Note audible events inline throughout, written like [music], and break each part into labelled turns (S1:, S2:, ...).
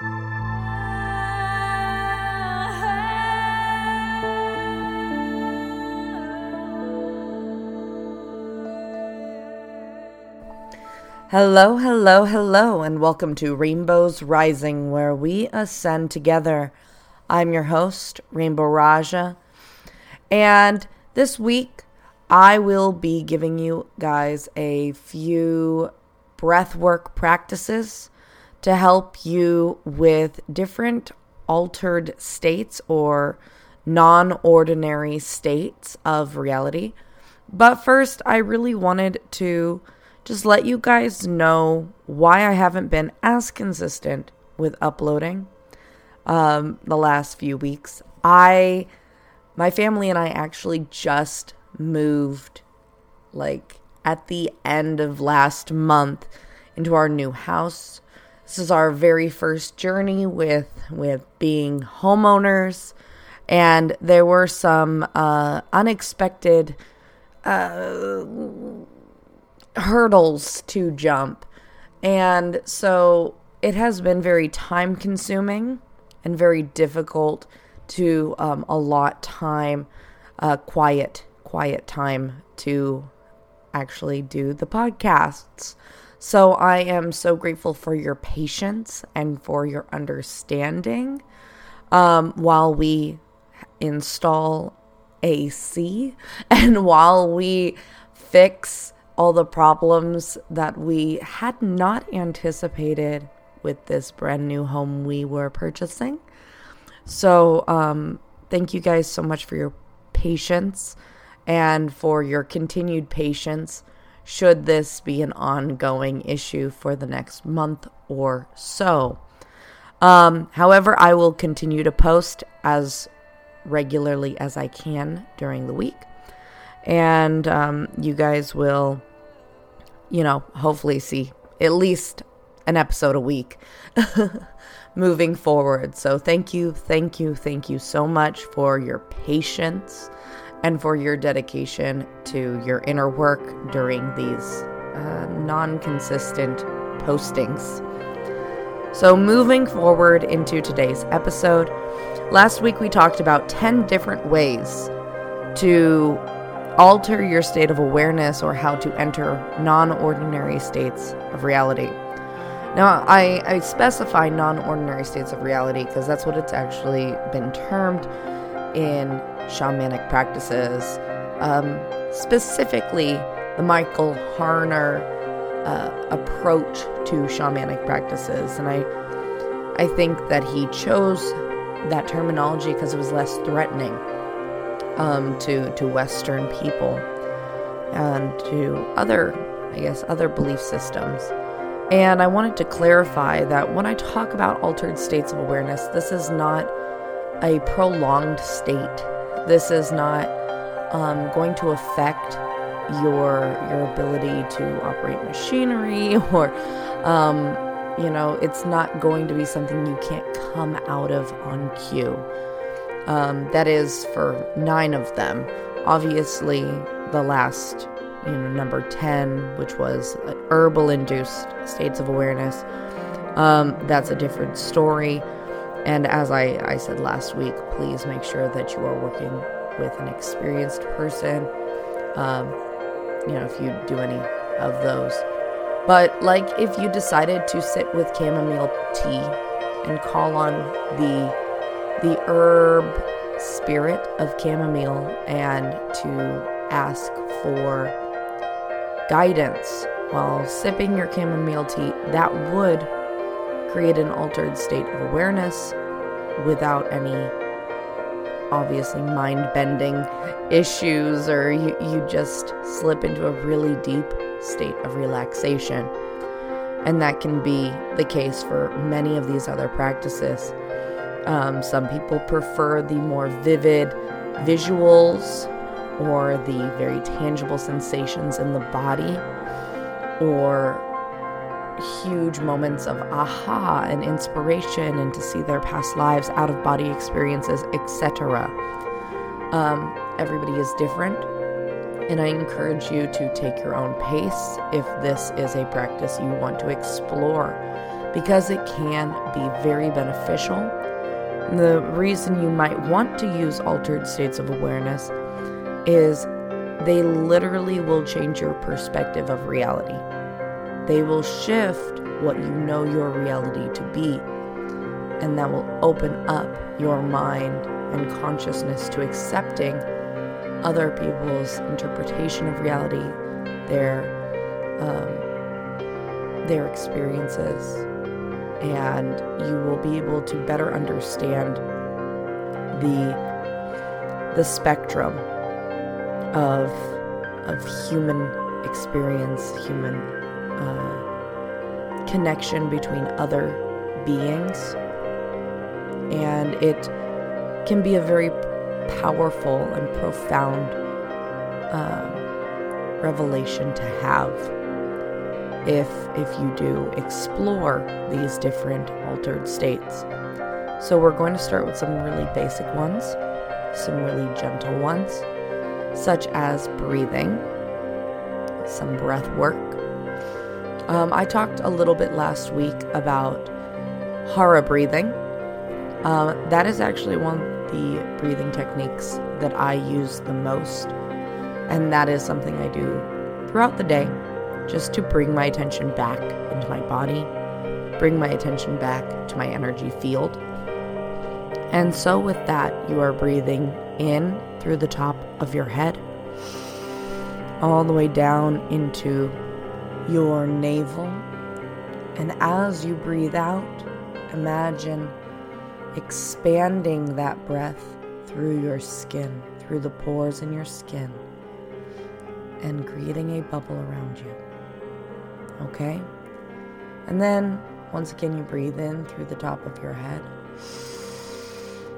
S1: Hello, hello, hello, and welcome to Rainbows Rising, where we ascend together. I'm your host, Rainbow Raja, and this week I will be giving you guys a few breathwork practices to help you with different altered states or non ordinary states of reality. But first, I really wanted to just let you guys know why I haven't been as consistent with uploading um, the last few weeks. I, my family and I actually just moved like at the end of last month into our new house. This is our very first journey with with being homeowners, and there were some uh, unexpected uh, hurdles to jump. And so it has been very time consuming and very difficult to um, allot time, uh, quiet, quiet time to actually do the podcasts. So I am so grateful for your patience and for your understanding um, while we install AC [laughs] and while we fix all the problems that we had not anticipated with this brand new home we were purchasing. So, um, thank you guys so much for your patience and for your continued patience should this be an ongoing issue for the next month or so. Um, however, I will continue to post as regularly as I can during the week. And um, you guys will you know, hopefully see at least an episode a week [laughs] moving forward. So thank you, thank you, thank you so much for your patience and for your dedication to your inner work during these uh, non consistent postings. So, moving forward into today's episode, last week we talked about 10 different ways to alter your state of awareness or how to enter non ordinary states of reality. Now, I, I specify non ordinary states of reality because that's what it's actually been termed in shamanic practices, um, specifically the Michael Harner uh, approach to shamanic practices. And I, I think that he chose that terminology because it was less threatening um, to to Western people and to other, I guess, other belief systems. And I wanted to clarify that when I talk about altered states of awareness, this is not a prolonged state. This is not um, going to affect your your ability to operate machinery [laughs] or um, you know it's not going to be something you can't come out of on cue um, that is for nine of them. Obviously, the last, you know, number 10, which was herbal induced states of awareness, um, that's a different story. And as I, I said last week, please make sure that you are working with an experienced person. Um, you know, if you do any of those. But, like, if you decided to sit with chamomile tea and call on the the herb spirit of chamomile and to ask for guidance while sipping your chamomile tea, that would create an altered state of awareness without any obviously mind bending issues, or you, you just slip into a really deep state of relaxation. And that can be the case for many of these other practices. Um, some people prefer the more vivid visuals or the very tangible sensations in the body or huge moments of aha and inspiration and to see their past lives, out of body experiences, etc. Um, everybody is different, and I encourage you to take your own pace if this is a practice you want to explore because it can be very beneficial. The reason you might want to use altered states of awareness is they literally will change your perspective of reality. They will shift what you know your reality to be, and that will open up your mind and consciousness to accepting other people's interpretation of reality, their um, their experiences, and you will be able to better understand the the spectrum of of human experience, human uh, connection between other beings, and it can be a very powerful and profound um, revelation to have if if you do explore these different altered states. So we're going to start with some really basic ones, some really gentle ones, such as breathing, some breath work. Um, I talked a little bit last week about hara breathing. Uh, that is actually one of the breathing techniques that I use the most, and that is something I do throughout the day just to bring my attention back into my body, bring my attention back to my energy field. And so, with that, you are breathing in through the top of your head, all the way down into your navel. And as you breathe out, imagine expanding that breath through your skin, through the pores in your skin, and creating a bubble around you. Okay? And then, once again, you breathe in through the top of your head,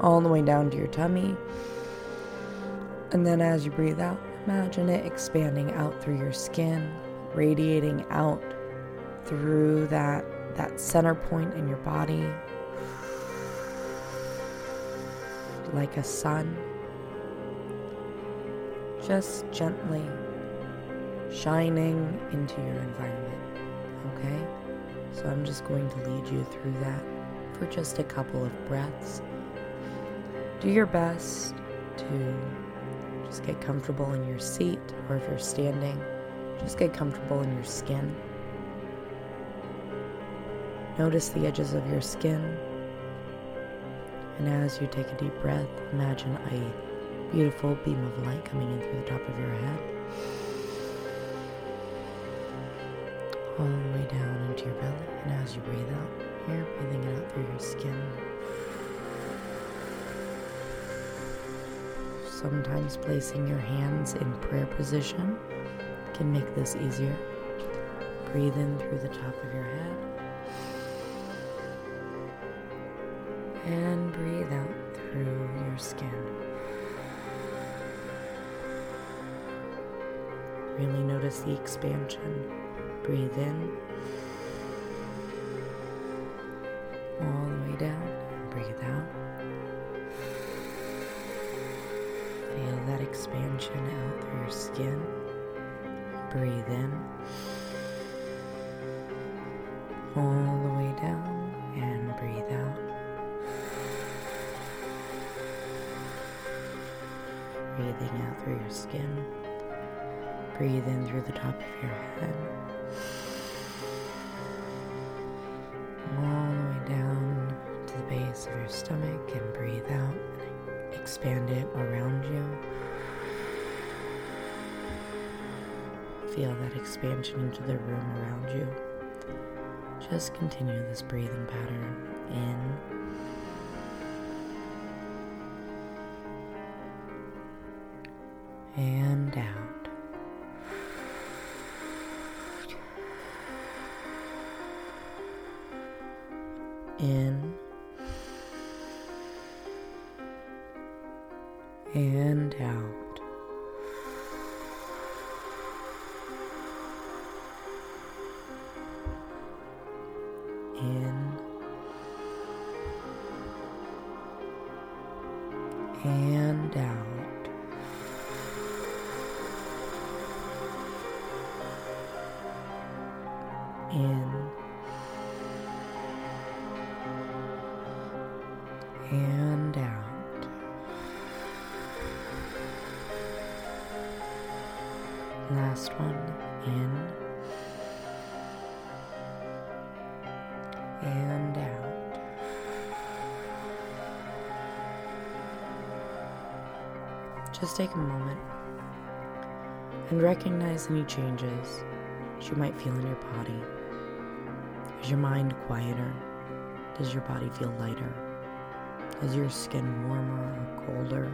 S1: all the way down to your tummy. And then, as you breathe out, imagine it expanding out through your skin, radiating out through that, that center point in your body, like a sun, just gently shining into your environment. Okay? So I'm just going to lead you through that for just a couple of breaths. Do your best to just get comfortable in your seat, or if you're standing, just get comfortable in your skin. Notice the edges of your skin. And as you take a deep breath, imagine a beautiful beam of light coming in through the top of your head. All the way down into your belly. And as you breathe out, you're breathing it out through your skin. Sometimes placing your hands in prayer position make this easier. Breathe in through the top of your head. And breathe out through your skin. Really notice the expansion. Breathe in. All the way down. And breathe out. Feel that expansion out through your skin. Breathe in. All the way down and breathe out. Breathing out through your skin. Breathe in through the top of your head. Expansion into the room around you. Just continue this breathing pattern in and out. Just take a moment and recognize any changes you might feel in your body. Is your mind quieter? Does your body feel lighter? Is your skin warmer or colder?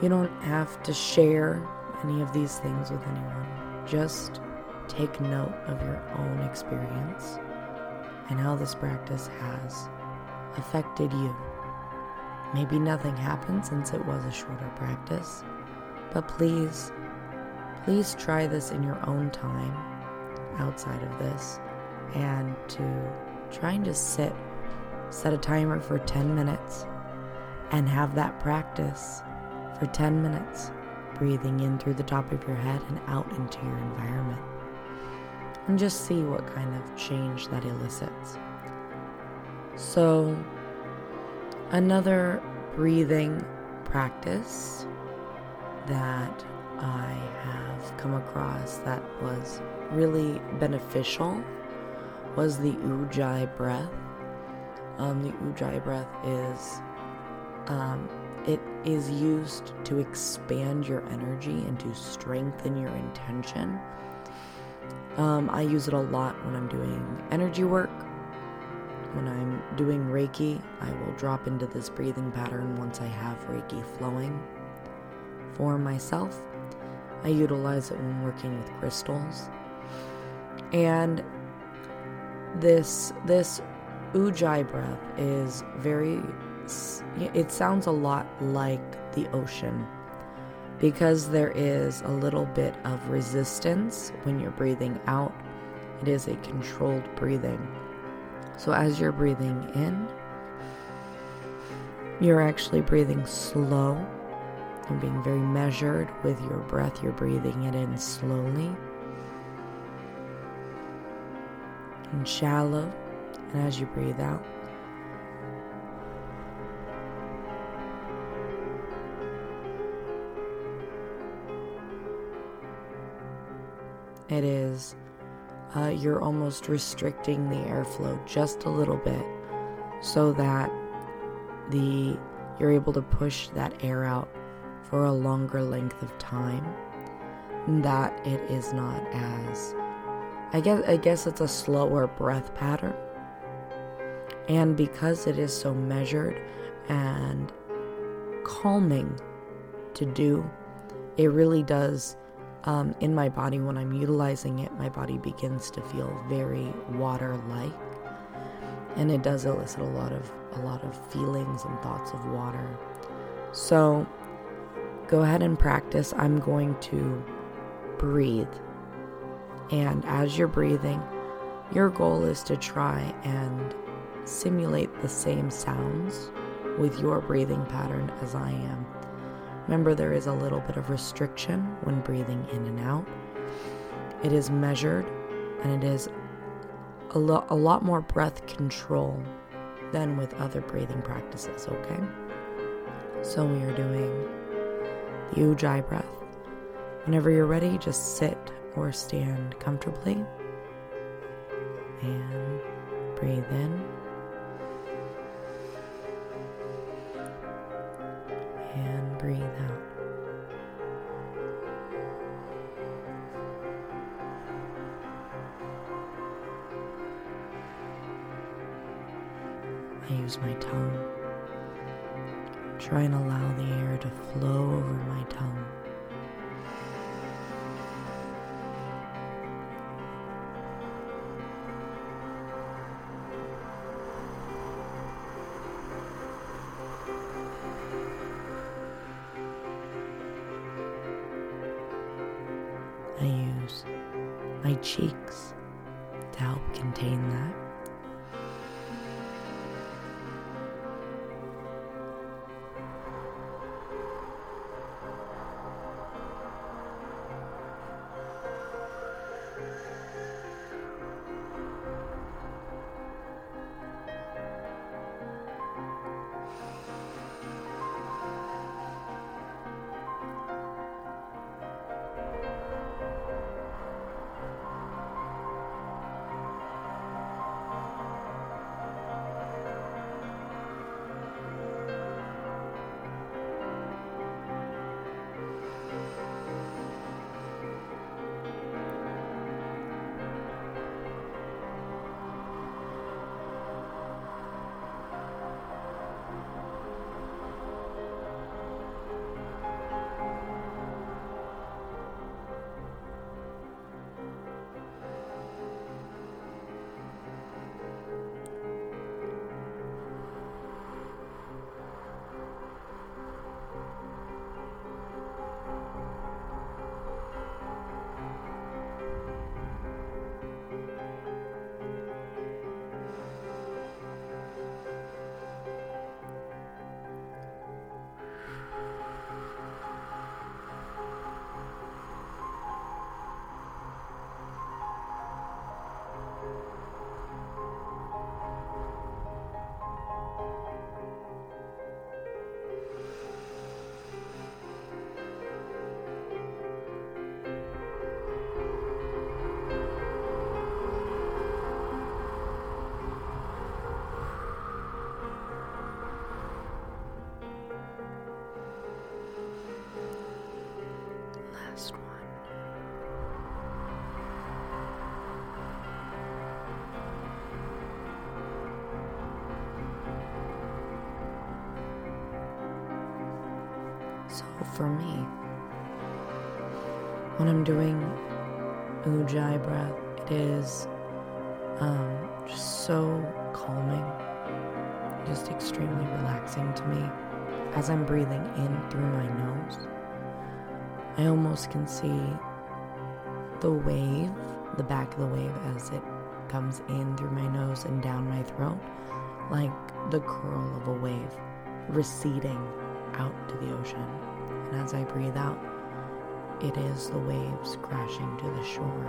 S1: You don't have to share any of these things with anyone. Just take note of your own experience and how this practice has affected you. Maybe nothing happened since it was a shorter practice, but please, please try this in your own time outside of this and to try and just sit set a timer for 10 minutes and have that practice for 10 minutes, breathing in through the top of your head and out into your environment. And just see what kind of change that elicits. So, another breathing practice that I have come across that was really beneficial was the Ujjayi breath. Um, the Ujjayi breath is um, it is used to expand your energy and to strengthen your intention. Um, I use it a lot when I'm doing energy work. When I'm doing Reiki, I will drop into this breathing pattern once I have Reiki flowing. For myself, I utilize it when working with crystals. And this this Ujjayi breath is very it sounds a lot like the ocean because there is a little bit of resistance when you're breathing out. It is a controlled breathing. So as you're breathing in, you're actually breathing slow and being very measured with your breath. You're breathing it in slowly and shallow. And as you breathe out, it is uh, you're almost restricting the airflow just a little bit so that the you're able to push that air out for a longer length of time that it is not as I guess I guess it's a slower breath pattern. And because it is so measured and calming to do it really does um, in my body when I'm utilizing it, my body begins to feel very water-like, and it does elicit a lot of a lot of feelings and thoughts of water. So, go ahead and practice. I'm going to breathe, and as you're breathing, your goal is to try and simulate the same sounds with your breathing pattern as I am. Remember, there is a little bit of restriction when breathing in and out. It is measured and it is a, lo- a lot more breath control than with other breathing practices, okay? So we are doing the Ujjayi breath. Whenever you're ready, just sit or stand comfortably and breathe in. Breathe out. I use my tongue. Try and allow the air to flow over my tongue. Cheeks to help contain that. For me. When I'm doing Ujjayi breath, it is um, just so calming, just extremely relaxing to me. As I'm breathing in through my nose, I almost can see the wave, the back of the wave as it comes in through my nose and down my throat, like the curl of a wave receding out to the ocean. And as I breathe out, it is the waves crashing to the shore.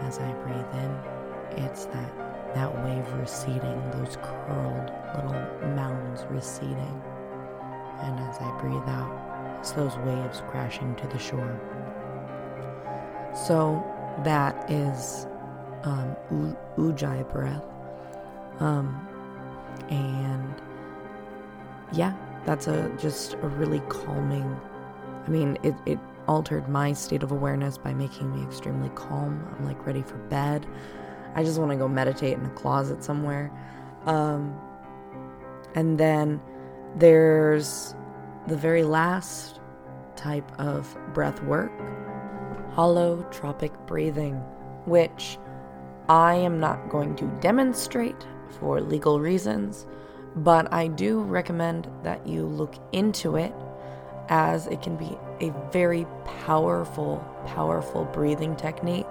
S1: As I breathe in, it's that, that wave receding, those curled little mounds receding. And as I breathe out, it's those waves crashing to the shore. So that is um, Ujjayi breath. Um, and yeah, that's a just a really calming. I mean, it, it altered my state of awareness by making me extremely calm. I'm like ready for bed. I just want to go meditate in a closet somewhere. Um, and then there's the very last type of breath work holotropic breathing, which I am not going to demonstrate for legal reasons but I do recommend that you look into it as it can be a very powerful, powerful breathing technique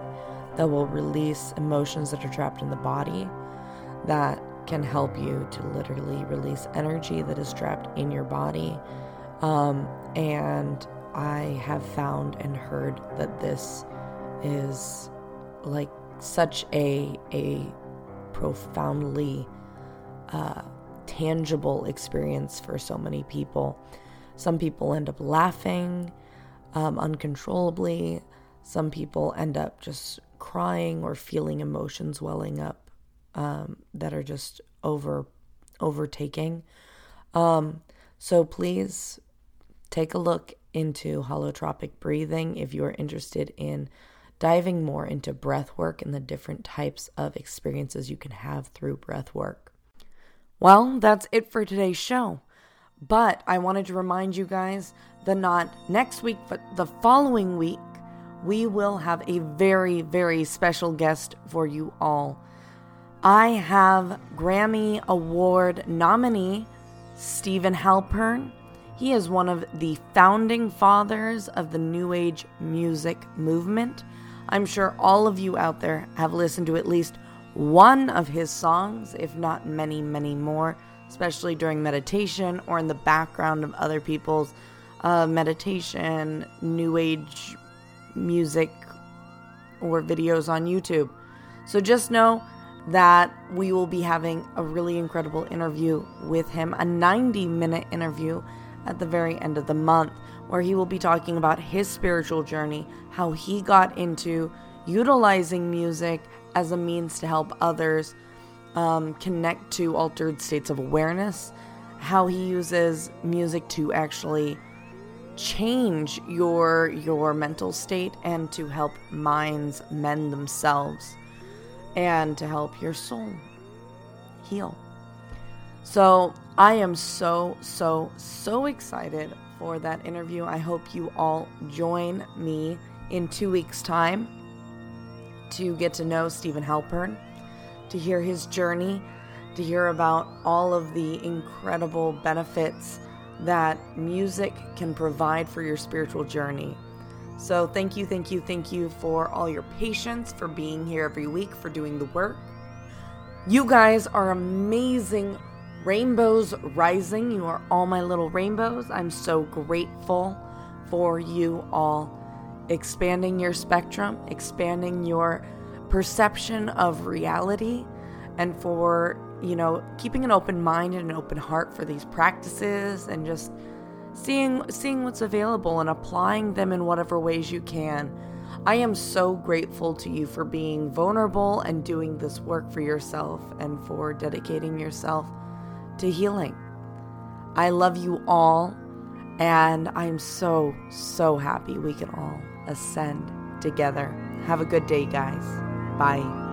S1: that will release emotions that are trapped in the body that can help you to literally release energy that is trapped in your body. Um, and I have found and heard that this is like such a a profoundly uh, tangible experience for so many people. Some people end up laughing um, uncontrollably. Some people end up just crying or feeling emotions welling up um, that are just over overtaking. Um, so please take a look into holotropic breathing if you are interested in diving more into breath work and the different types of experiences you can have through breath work. Well, that's it for today's show. But I wanted to remind you guys that not next week, but the following week, we will have a very, very special guest for you all. I have Grammy Award nominee Steven Halpern. He is one of the founding fathers of the New Age music movement. I'm sure all of you out there have listened to at least one of his songs, if not many, many more, especially during meditation or in the background of other people's uh, meditation, new age music, or videos on YouTube. So just know that we will be having a really incredible interview with him, a 90 minute interview at the very end of the month, where he will be talking about his spiritual journey, how he got into utilizing music as a means to help others um, connect to altered states of awareness, how he uses music to actually change your your mental state and to help minds mend themselves and to help your soul heal. So, I am so so so excited for that interview. I hope you all join me in 2 weeks time to get to know Steven Halpern, to hear his journey, to hear about all of the incredible benefits that music can provide for your spiritual journey. So, thank you, thank you, thank you for all your patience, for being here every week, for doing the work. You guys are amazing rainbows rising. You are all my little rainbows. I'm so grateful for you all expanding your spectrum, expanding your perception of reality, and for, you know, keeping an open mind and an open heart for these practices and just seeing seeing what's available and applying them in whatever ways you can. I am so grateful to you for being vulnerable and doing this work for yourself and for dedicating yourself to healing. I love you all, and I'm so, so happy we can all ascend together. Have a good day, guys. Bye.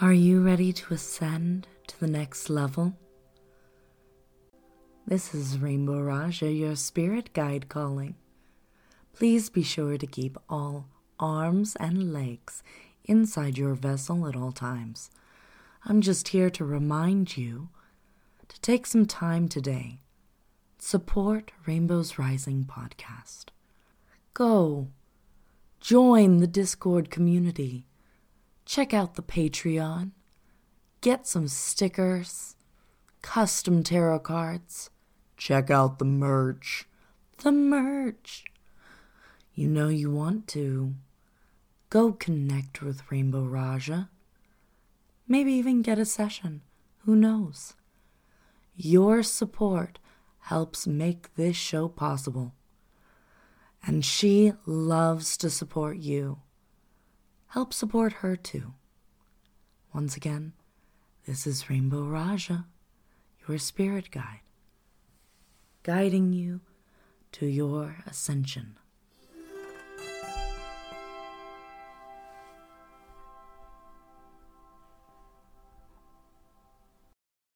S1: Are you ready to ascend to the next level? This is Rainbow Raja, your spirit guide calling. Please be sure to keep all arms and legs inside your vessel at all times. I'm just here to remind you to take some time today. Support Rainbow's Rising podcast. Go. Join the Discord community. Check out the Patreon. Get some stickers, custom tarot cards. Check out the merch. The merch. You know you want to. Go connect with Rainbow Raja. Maybe even get a session. Who knows? Your support helps make this show possible. And she loves to support you. Help support her too. Once again, this is Rainbow Raja, your spirit guide, guiding you to your ascension.